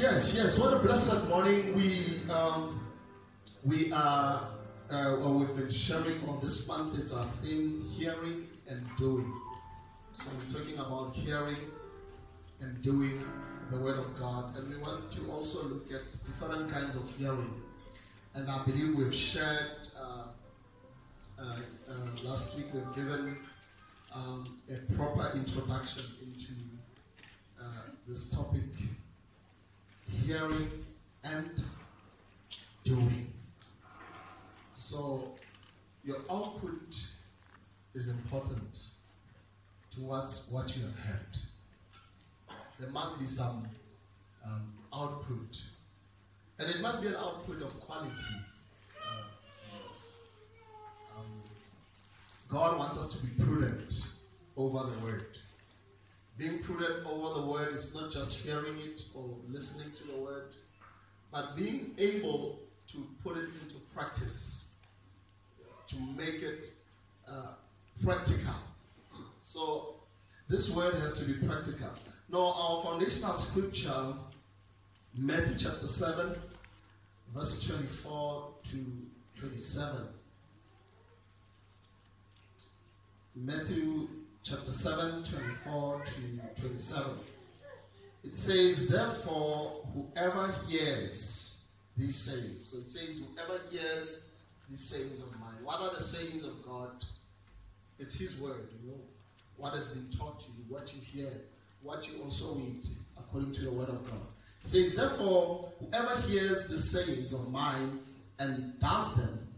yes, yes. What a blessed morning. We um, we are uh, we've been sharing on this month. It's our theme: hearing and doing. So we're talking about hearing and doing the word of God, and we want to also look at different kinds of hearing. And I believe we've shared uh, uh, uh last week. We've given um, a proper introduction into uh, this topic hearing and doing. So, your output is important towards what you have heard. There must be some um, output, and it must be an output of quality. Uh, um, God wants us to be prudent over the word. Being prudent over the word is not just hearing it or listening to the word, but being able to put it into practice, to make it uh, practical. So, this word has to be practical. Now, our foundational scripture, Matthew chapter 7, verse 24 to 27. Matthew chapter 7, 24 to 27. It says, Therefore, whoever hears these sayings, so it says, whoever hears these sayings of mine, what are the sayings of God? It's His word, you know, what has been taught to you, what you hear, what you also read according to the word of God. It says, Therefore, whoever hears the sayings of mine and does them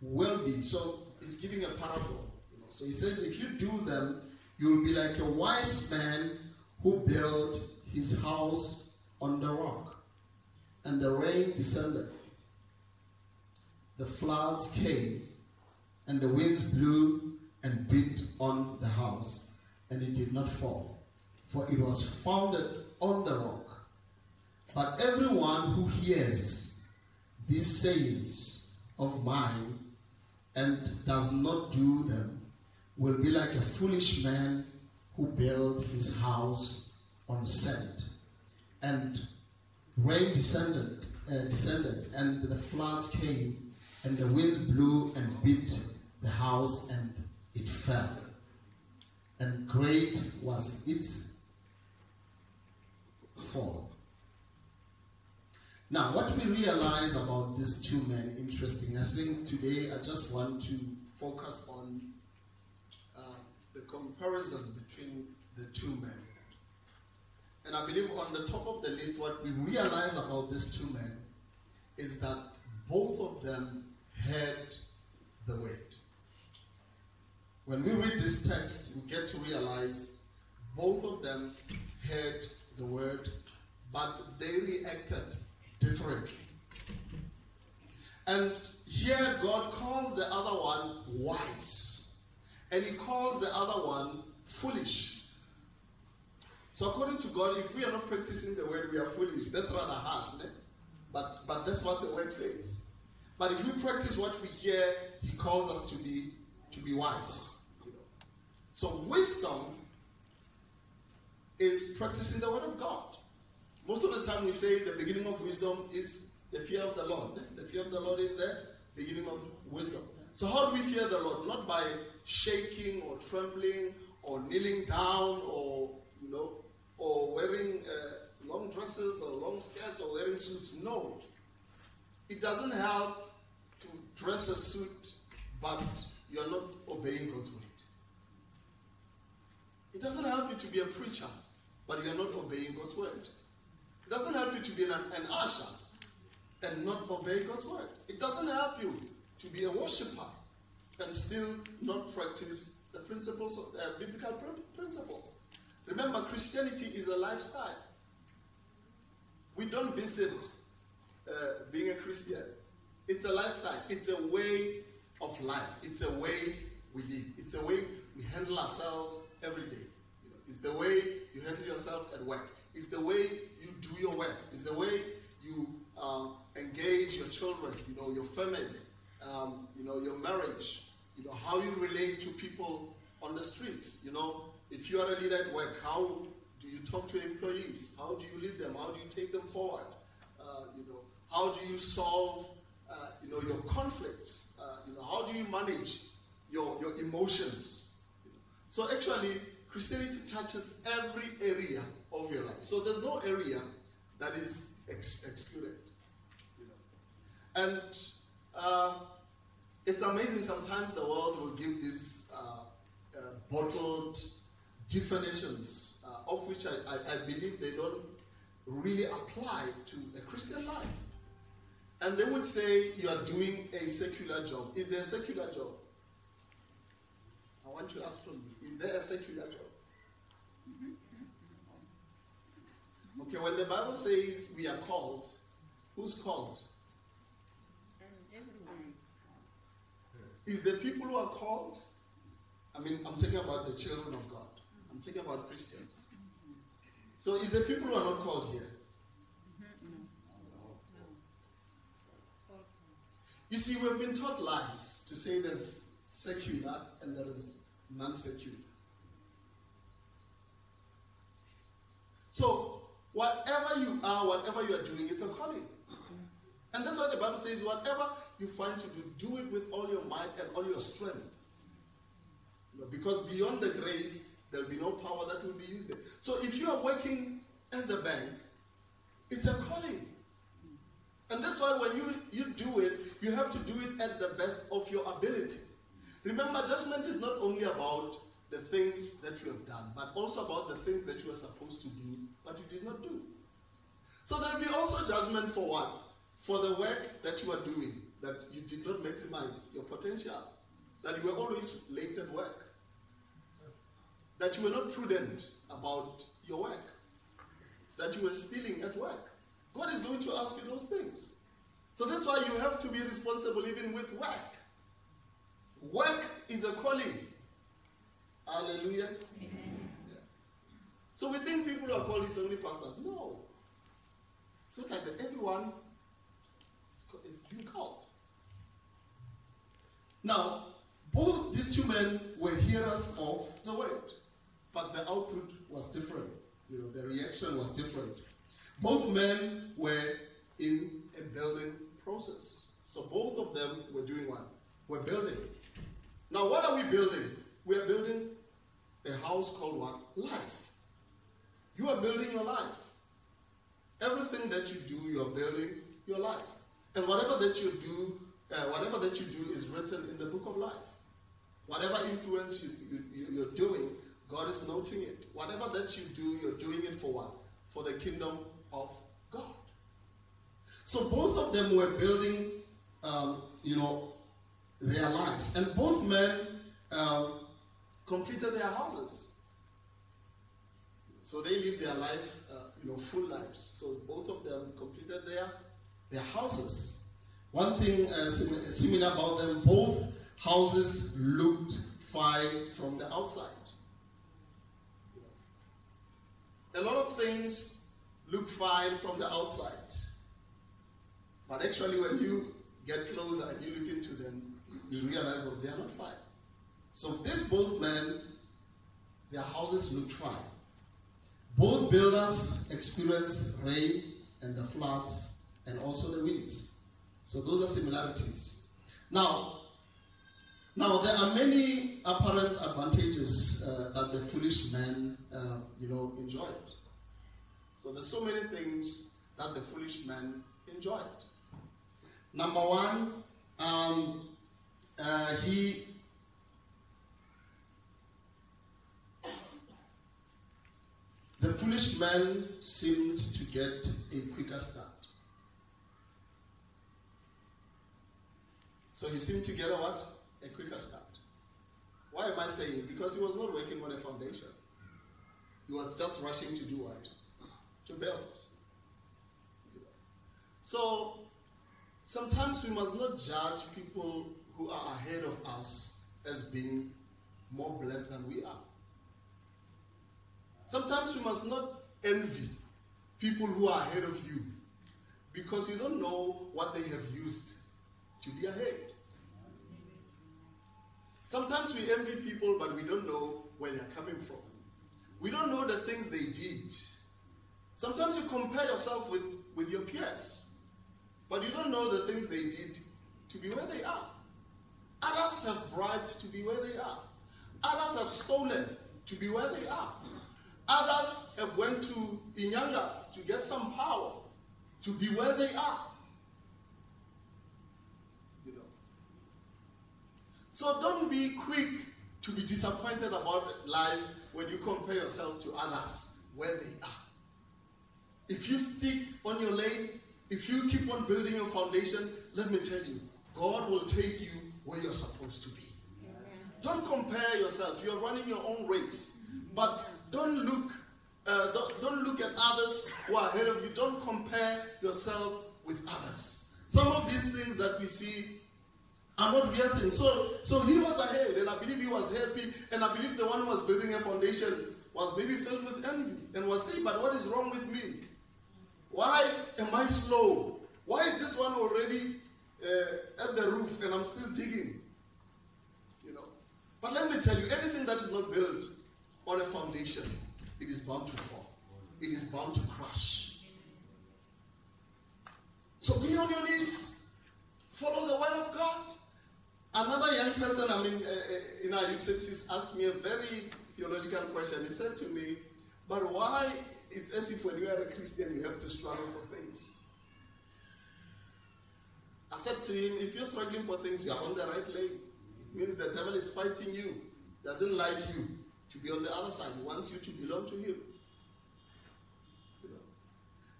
will be. So, he's giving a parable. You know. So, he says, If you do them, You'll be like a wise man who built his house on the rock. And the rain descended. The floods came, and the winds blew and beat on the house, and it did not fall, for it was founded on the rock. But everyone who hears these sayings of mine and does not do them will be like a foolish man who built his house on sand. And rain descended, uh, descended, and the floods came, and the winds blew and beat the house, and it fell. And great was its fall. Now, what we realize about these two men, interesting. I think today I just want to focus on comparison between the two men. And I believe on the top of the list, what we realize about these two men is that both of them heard the word. When we read this text, we get to realize both of them heard the word, but they reacted differently. And here God calls the other one wise and he calls the other one foolish. So according to God, if we are not practicing the word, we are foolish. That's rather harsh, but but that's what the word says. But if we practice what we hear, He calls us to be to be wise. You know? So wisdom is practicing the word of God. Most of the time, we say the beginning of wisdom is the fear of the Lord. The fear of the Lord is the beginning of wisdom. So how do we fear the Lord? Not by shaking or trembling or kneeling down or, you know, or wearing uh, long dresses or long skirts or wearing suits. No. It doesn't help to dress a suit, but you're not obeying God's word. It doesn't help you to be a preacher, but you're not obeying God's word. It doesn't help you to be an, an usher and not obey God's word. It doesn't help you to be a worshiper and still not practice the principles of uh, biblical principles. Remember, Christianity is a lifestyle. We don't visit uh, being a Christian. It's a lifestyle. It's a way of life. It's a way we live. It's a way we handle ourselves every day. You know, it's the way you handle yourself at work. It's the way you do your work. It's the way you um, engage your children. You know, your family um, you know, your marriage, you know, how you relate to people on the streets. You know, if you are a leader at work, how do you talk to employees? How do you lead them? How do you take them forward? Uh, you know, how do you solve, uh, you know, your conflicts? Uh, you know, how do you manage your, your emotions? So actually, Christianity touches every area of your life. So there's no area that is ex- excluded. You know. And uh, it's amazing sometimes the world will give these uh, uh, bottled definitions, uh, of which I, I, I believe they don't really apply to a Christian life. And they would say you are doing a secular job. Is there a secular job? I want to ask from you, is there a secular job? Okay, when the Bible says we are called, who's called? Is the people who are called? I mean, I'm talking about the children of God. I'm talking about Christians. So, is the people who are not called here? You see, we've been taught lies to say there's secular and there is non secular. So, whatever you are, whatever you are doing, it's a calling. And that's what the Bible says whatever you find to do, it with all your might and all your strength. You know, because beyond the grave, there'll be no power that will be used there. So if you are working at the bank, it's a calling. And that's why when you, you do it, you have to do it at the best of your ability. Remember, judgment is not only about the things that you have done, but also about the things that you were supposed to do, but you did not do. So there'll be also judgment for what? For the work that you are doing, that you did not maximize your potential, that you were always late at work, that you were not prudent about your work, that you were stealing at work. God is going to ask you those things. So that's why you have to be responsible even with work. Work is a calling. Hallelujah. Yeah. So we think people are called it's only pastors. No. It's not like that. Everyone is being called. Now, both these two men were hearers of the word, but the output was different. You know, the reaction was different. Both men were in a building process. So both of them were doing what? We're building. Now, what are we building? We are building a house called what? Life. You are building your life. Everything that you do, you are building your life. And whatever that you do, uh, whatever that you do is written in the book of life. Whatever influence you, you, you're doing, God is noting it. Whatever that you do, you're doing it for what? For the kingdom of God. So both of them were building, um, you know, their lives. And both men um, completed their houses. So they lived their life, uh, you know, full lives. So both of them completed their their houses. One thing uh, similar about them, both houses looked fine from the outside. A lot of things look fine from the outside, but actually, when you get closer and you look into them, you realize that they are not fine. So these both men, their houses looked fine. Both builders experienced rain and the floods and also the winds. So those are similarities. Now, now there are many apparent advantages uh, that the foolish man, uh, you know, enjoyed. So there's so many things that the foolish man enjoyed. Number one, um, uh, he The foolish man seemed to get a quicker start. So he seemed to get a what? A quicker start. Why am I saying? Because he was not working on a foundation. He was just rushing to do what? To build. So sometimes we must not judge people who are ahead of us as being more blessed than we are. Sometimes you must not envy people who are ahead of you because you don't know what they have used to be ahead. Sometimes we envy people, but we don't know where they're coming from. We don't know the things they did. Sometimes you compare yourself with, with your peers, but you don't know the things they did to be where they are. Others have bribed to be where they are. Others have stolen to be where they are. Others have went to Inyangas to get some power to be where they are. You know. So don't be quick to be disappointed about life when you compare yourself to others where they are. If you stick on your lane, if you keep on building your foundation, let me tell you, God will take you where you're supposed to be. Don't compare yourself. You're running your own race. But don't look, uh, don't, don't look at others who are ahead of you. Don't compare yourself with others. Some of these things that we see are not real things. So, so he was ahead, and I believe he was happy, and I believe the one who was building a foundation was maybe filled with envy and was saying, But what is wrong with me? Why am I slow? Why is this one already uh, at the roof and I'm still digging? You know. But let me tell you, anything that is not built on a foundation, it is bound to fall. It is bound to crash. So be on your knees. Follow the word of God. Another young person, I mean, uh, in our youth services, asked me a very theological question. He said to me, But why it's as if when you are a Christian, you have to struggle for things. I said to him, if you're struggling for things, you are on the right lane. It means the devil is fighting you, doesn't like you to be on the other side. He wants you to belong to him. You know?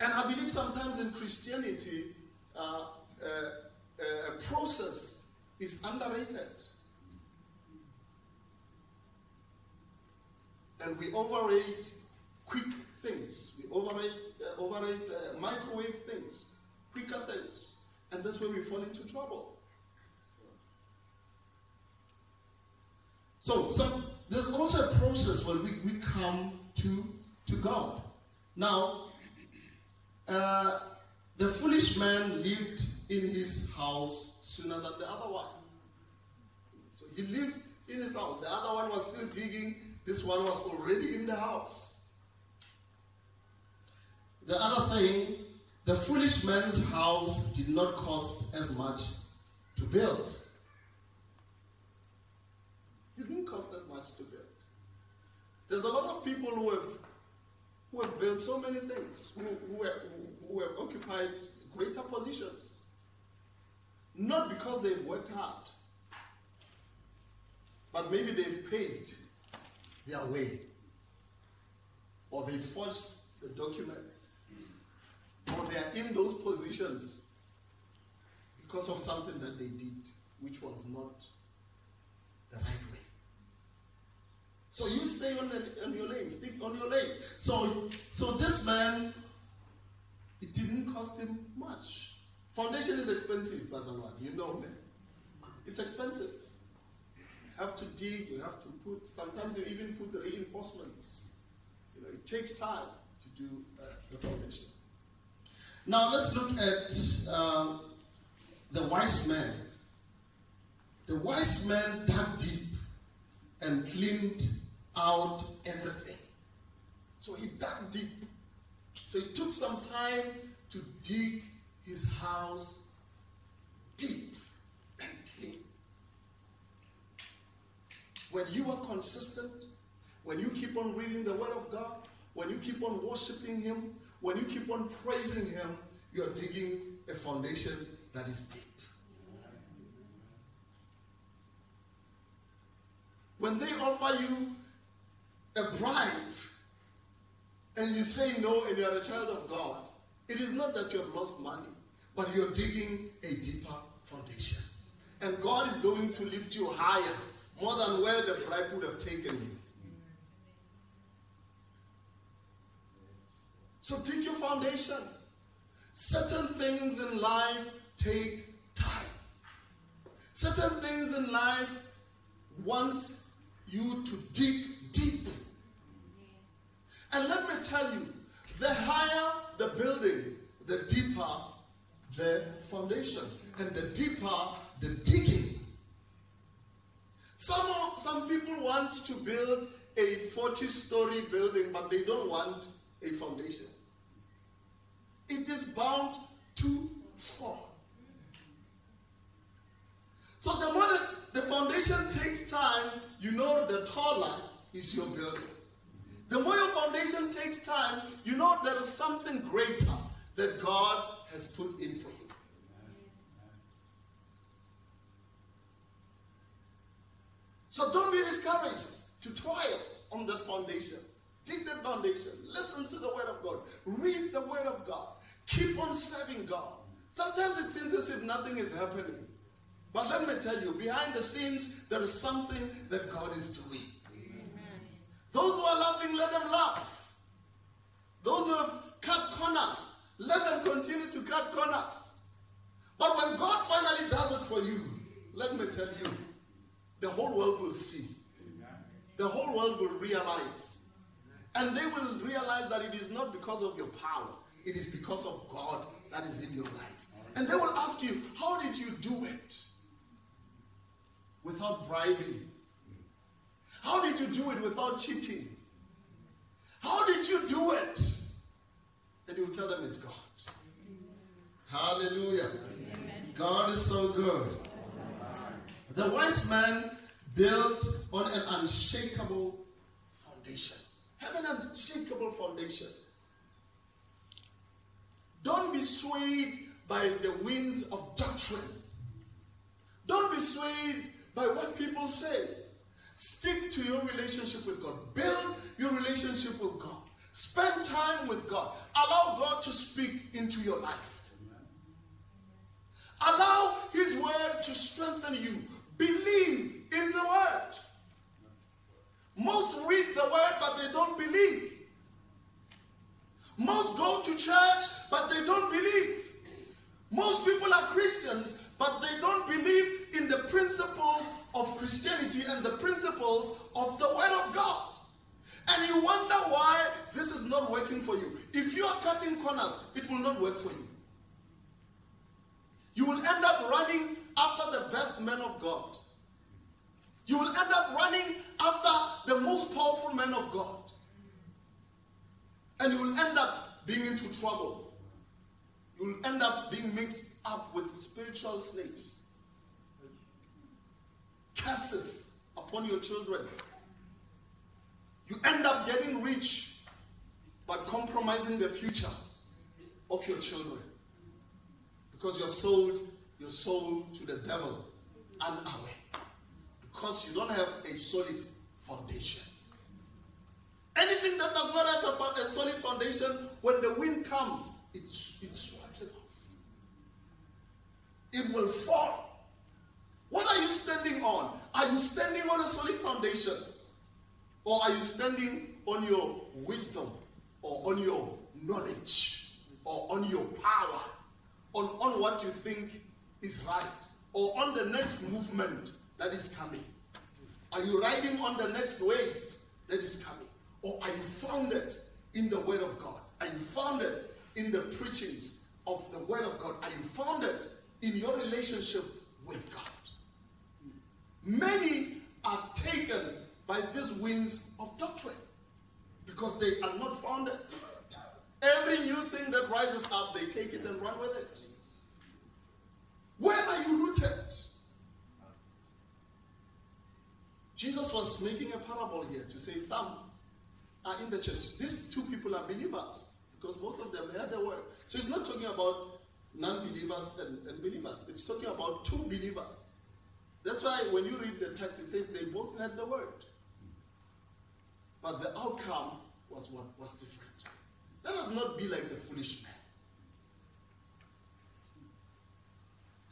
And I believe sometimes in Christianity, uh, uh, uh, a process is underrated. And we overrate quick things. We overrate, uh, overrate uh, microwave things, quicker things. And that's where we fall into trouble. So, there's also a process where we, we come to, to God. Now, uh, the foolish man lived in his house sooner than the other one. So he lived in his house. The other one was still digging. This one was already in the house. The other thing, the foolish man's house did not cost as much to build. Didn't cost as much to build. There's a lot of people who have who have built so many things, who, who, have, who have occupied greater positions. Not because they've worked hard, but maybe they've paid their way, or they forged the documents or they are in those positions because of something that they did which was not the right way. So you stay on, the, on your lane, stick on your lane. So, so this man, it didn't cost him much. Foundation is expensive, Pastor You know that. It's expensive. You have to dig, you have to put, sometimes you even put the reinforcements. You know, it takes time to do uh, the foundation. Now let's look at um, the wise man. The wise man dug deep and cleaned out everything. So he dug deep. So it took some time to dig his house deep and clean. When you are consistent, when you keep on reading the Word of God, when you keep on worshiping Him, when you keep on praising Him, you're digging a foundation that is deep. When they offer you a bribe and you say no and you're a child of God, it is not that you have lost money, but you're digging a deeper foundation. And God is going to lift you higher, more than where the bribe would have taken you. So dig your foundation. Certain things in life take time. Certain things in life wants you to dig deep. And let me tell you, the higher the building, the deeper the foundation, and the deeper the digging. Some, some people want to build a 40 story building, but they don't want a foundation. It is bound to fall. So the more the foundation takes time, you know the taller is your building. The more your foundation takes time, you know there is something greater that God has put in for you. So don't be discouraged to toil on that foundation. Take that foundation. Listen to the word of God. Read the word of God. Keep on serving God. Sometimes it seems as if nothing is happening. But let me tell you, behind the scenes, there is something that God is doing. Amen. Those who are laughing, let them laugh. Those who have cut corners, let them continue to cut corners. But when God finally does it for you, let me tell you, the whole world will see. The whole world will realize. And they will realize that it is not because of your power, it is because of God that is in your life. And they will ask you, How did you do it? Without bribing. How did you do it without cheating? How did you do it? And you tell them it's God. Hallelujah. Amen. God is so good. The wise man built on an unshakable foundation. Have an unshakable foundation. Don't be swayed by the winds of doctrine. Don't be swayed by what people say. Stick to your relationship with God. Build your relationship with God. Spend time with God. Allow God to speak into your life. Allow His word to strengthen you. Believe in the word. Most read the word, but they don't believe. Most go to church, but they don't believe. Most people are Christians, but they don't believe in the principles of Christianity and the principles of the Word of God. And you wonder why this is not working for you. If you are cutting corners, it will not work for you. You will end up running after the best men of God. You will end up running after the most powerful men of God. And you will end up being into trouble. You will end up being mixed up with spiritual snakes. Curses upon your children. You end up getting rich, but compromising the future of your children. Because you have sold your soul to the devil unaware because you don't have a solid foundation. Anything that does not have a, solid foundation, when the wind comes, it, it swipes it off. It will fall. What are you standing on? Are you standing on a solid foundation? Or are you standing on your wisdom or on your knowledge or on your power, on, on what you think is right, or on the next movement that is coming? Are you riding on the next wave that is coming? Or are you founded in the Word of God? Are you founded in the preachings of the Word of God? Are you founded in your relationship with God? Many are taken by these winds of doctrine because they are not founded. Every new thing that rises up, they take it and run with it. Where are you rooted? Jesus was making a parable here to say some are in the church. These two people are believers because most of them heard the word. So it's not talking about non believers and, and believers, it's talking about two believers. That's why when you read the text, it says they both heard the word. But the outcome was what was different. Let us not be like the foolish man.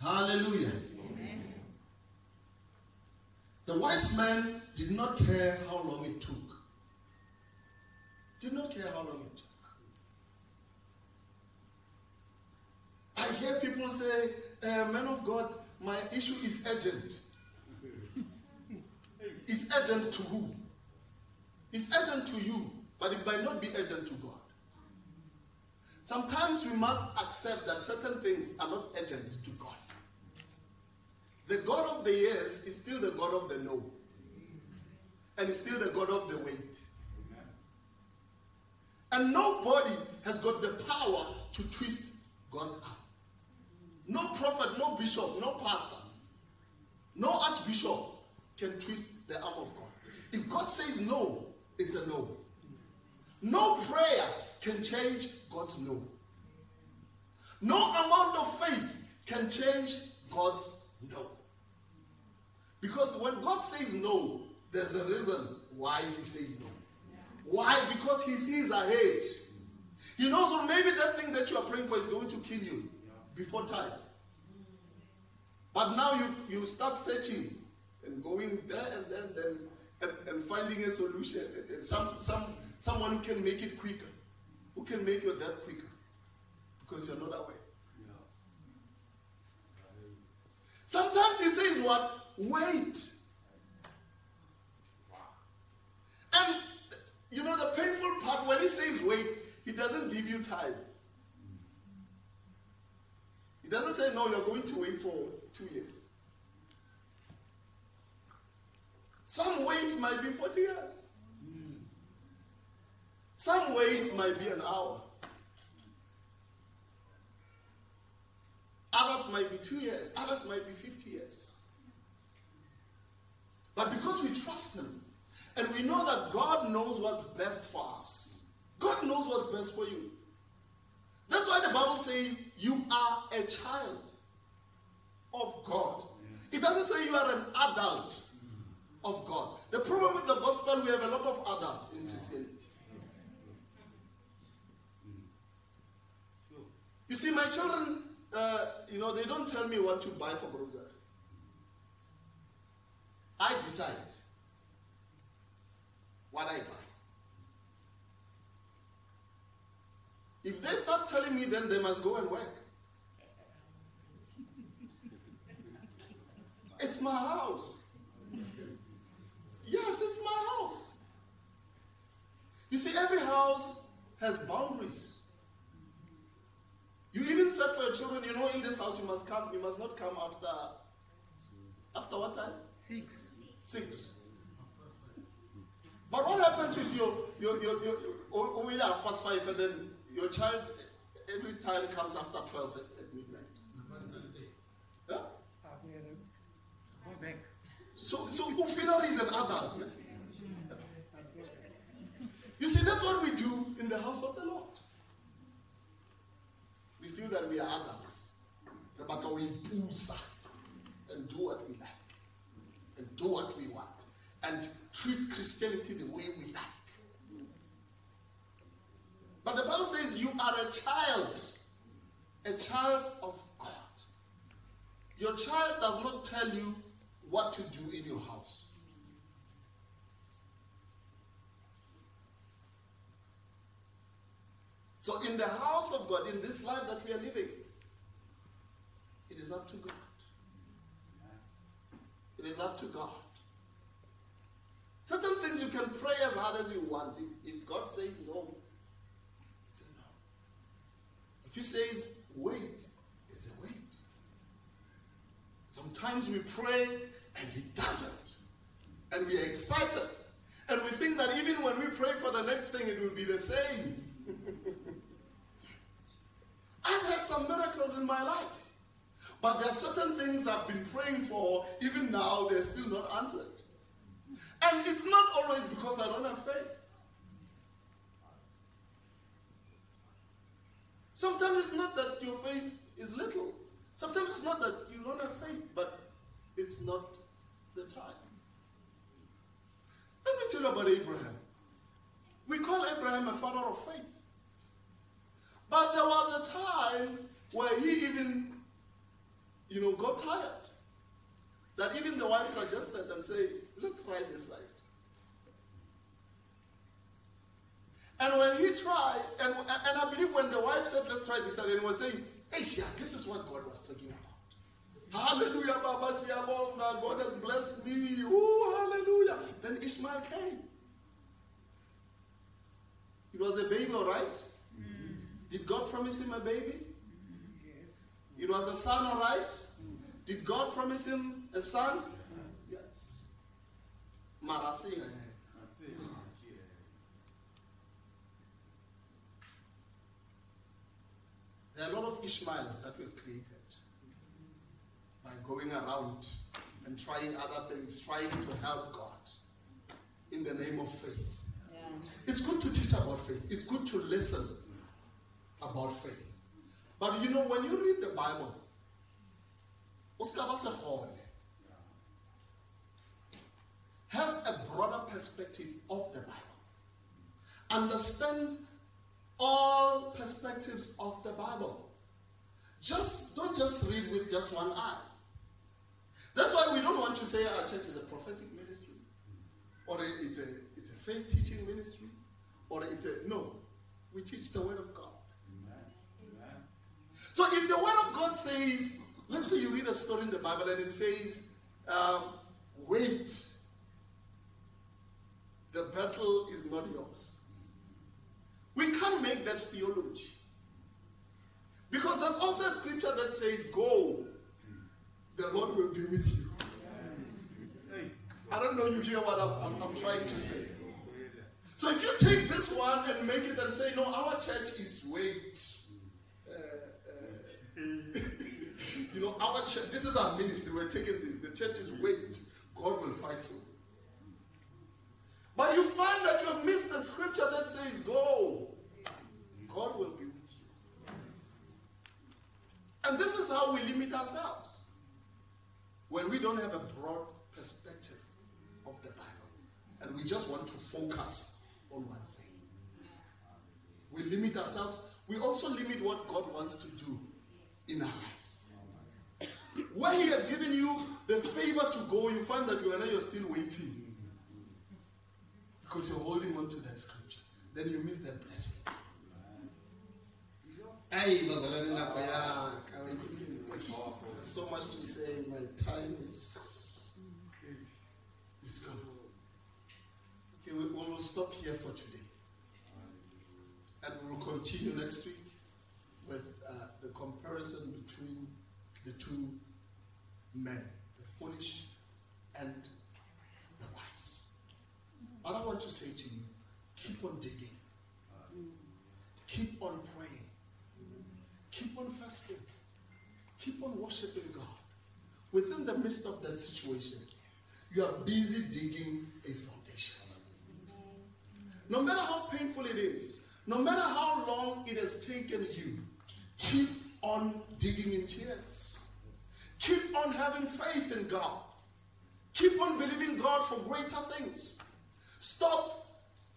Hallelujah. The wise man did not care how long it took. Did not care how long it took. I hear people say, uh, man of God, my issue is urgent. it's urgent to who? It's urgent to you, but it might not be urgent to God. Sometimes we must accept that certain things are not urgent to God. The God of the yes is still the God of the no. and He's still the God of the wait. And nobody has got the power to twist God's arm. No prophet, no bishop, no pastor, no archbishop can twist the arm of God. If God says no, it's a no. No prayer can change God's no. No amount of faith can change God's no. Because when God says no, there's a reason why he says no. Why? Because he sees ahead. He knows well, maybe that thing that you are praying for is going to kill you before time. But now you, you start searching and going there and then, then and, and finding a solution. Some, some, someone who can make it quicker, who can make your death quicker because you're not aware. Sometimes he says, What? Wait. And you know the painful part when he says wait, he doesn't give you time. He doesn't say, No, you're going to wait for two years. Some waits might be 40 years. Some waits might be an hour. Others might be two years. Others might be 50 years. But because we trust Him and we know that God knows what's best for us, God knows what's best for you. That's why the Bible says you are a child of God. It doesn't say you are an adult of God. The problem with the gospel, we have a lot of adults in Christianity. You see, my children, uh, you know, they don't tell me what to buy for grocery. I decide what I buy. If they start telling me, then they must go and work. It's my house. Yes, it's my house. You see, every house has boundaries. You even said for your children, you know, in this house you must come, you must not come after after what time? Six. Six. But what happens if you you you you only oh, oh, half past five and then your child every time comes after twelve at, at midnight? Yeah? Go back. So so Ufidal is You see, that's what we do in the house of the Lord. We feel that we are adults. But we pusa and do what we like. And do what we want. And treat Christianity the way we like. But the Bible says you are a child. A child of God. Your child does not tell you what to do in your house. So, in the house of God, in this life that we are living, it is up to God. It is up to God. Certain things you can pray as hard as you want. If, God says no, it's a no. If He says wait, it's a wait. Sometimes we pray and He doesn't. And we are excited. And we think that even when we pray for the next thing, it will be the same. I've had some miracles in my life. But there are certain things I've been praying for, even now, they're still not answered. And it's not always because I don't have faith. Sometimes it's not that your faith is little. Sometimes it's not that you don't have faith, but it's not the time. Let me tell you about Abraham. We call Abraham a father of faith. But there was a time where he even, you know, got tired. That even the wife suggested and say, let's try this life. And when he tried, and, and I believe when the wife said, let's try this, and he was saying, Shia, this is what God was talking about. Hallelujah, Baba Siyabonga, God has blessed me. Ooh, hallelujah. Then Ishmael came. It was a baby, all right? Mm. Did God promise him a baby? It was a son, all right? Did God promise him a son? Yes. Marasing. There are a lot of Ishmaels that we've created by going around and trying other things, trying to help God in the name of faith. Yeah. It's good to teach about faith, it's good to listen about faith. But you know, when you read the Bible, have a broader perspective of the Bible. Understand all perspectives of the Bible. Just don't just read with just one eye. That's why we don't want to say our church is a prophetic ministry, or it's a it's a faith teaching ministry, or it's a no. We teach the word of God. So if the word of God says, let's say you read a story in the Bible and it says, um, wait, the battle is not yours. We can't make that theology. Because there's also a scripture that says, Go, the Lord will be with you. I don't know you hear what I'm, I'm, I'm trying to say. So if you take this one and make it and say, No, our church is wait. Uh, uh, you know, our church, this is our ministry. We're taking this. The church is wait. God will fight for you. But you find that you have missed the scripture that says, Go. God will be with you. And this is how we limit ourselves. When we don't have a broad perspective of the Bible and we just want to focus on one thing, we limit ourselves. We also limit what God wants to do in our lives. Where He has given you the favor to go, you find that you are now you're still waiting because you're holding on to that scripture. Then you miss the blessing. There's so much to say. My time is, is gone. Okay, we, will stop here for today. And we will continue next week with uh, the comparison between men, the foolish and what I want to say to you, keep on digging. Keep on praying. Keep on fasting. Keep on worshiping God. Within the midst of that situation, you are busy digging a foundation. No matter how painful it is, no matter how long it has taken you, keep on digging in tears. Keep on having faith in God. Keep on believing God for greater things. Stop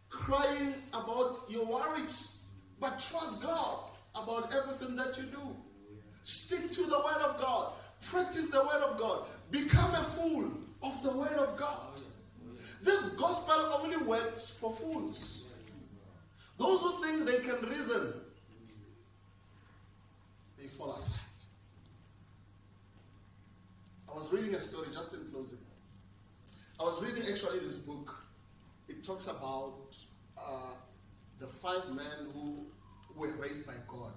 crying about your worries, but trust God about everything that you do. Stick to the Word of God. Practice the Word of God. Become a fool of the Word of God. This gospel only works for fools. Those who think they can reason, they fall aside. I was reading a story just in closing. I was reading actually this book it talks about uh, the five men who were raised by God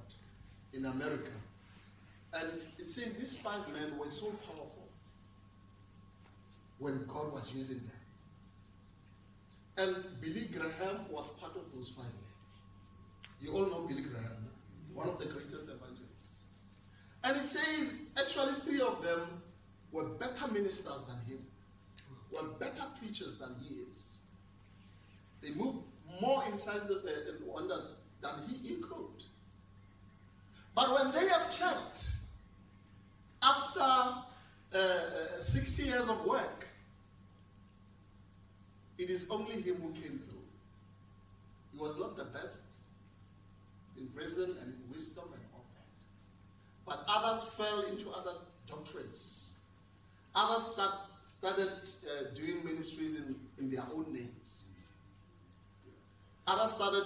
in America. And it says these five men were so powerful when God was using them. And Billy Graham was part of those five men. You all know Billy Graham, one of the greatest evangelists. And it says actually three of them were better ministers than him, were better preachers than he is. They moved more in signs and wonders than he, he could. But when they have checked, after uh, uh 60 years of work, it is only him who came through. He was not the best in reason and wisdom and all that. But others fell into other doctrines. Others start, started uh, doing ministries in, in their own names. Others started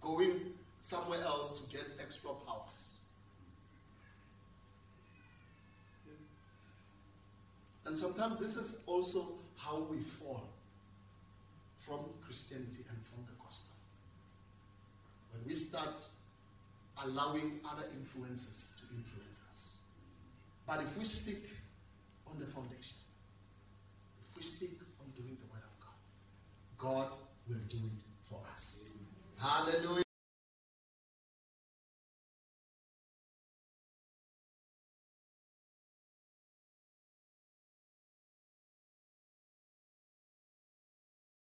going somewhere else to get extra powers. And sometimes this is also how we fall from Christianity and from the gospel. When we start allowing other influences to influence us. But if we stick on the foundation. If we stick on doing the word of God, God will do it for us. Hallelujah.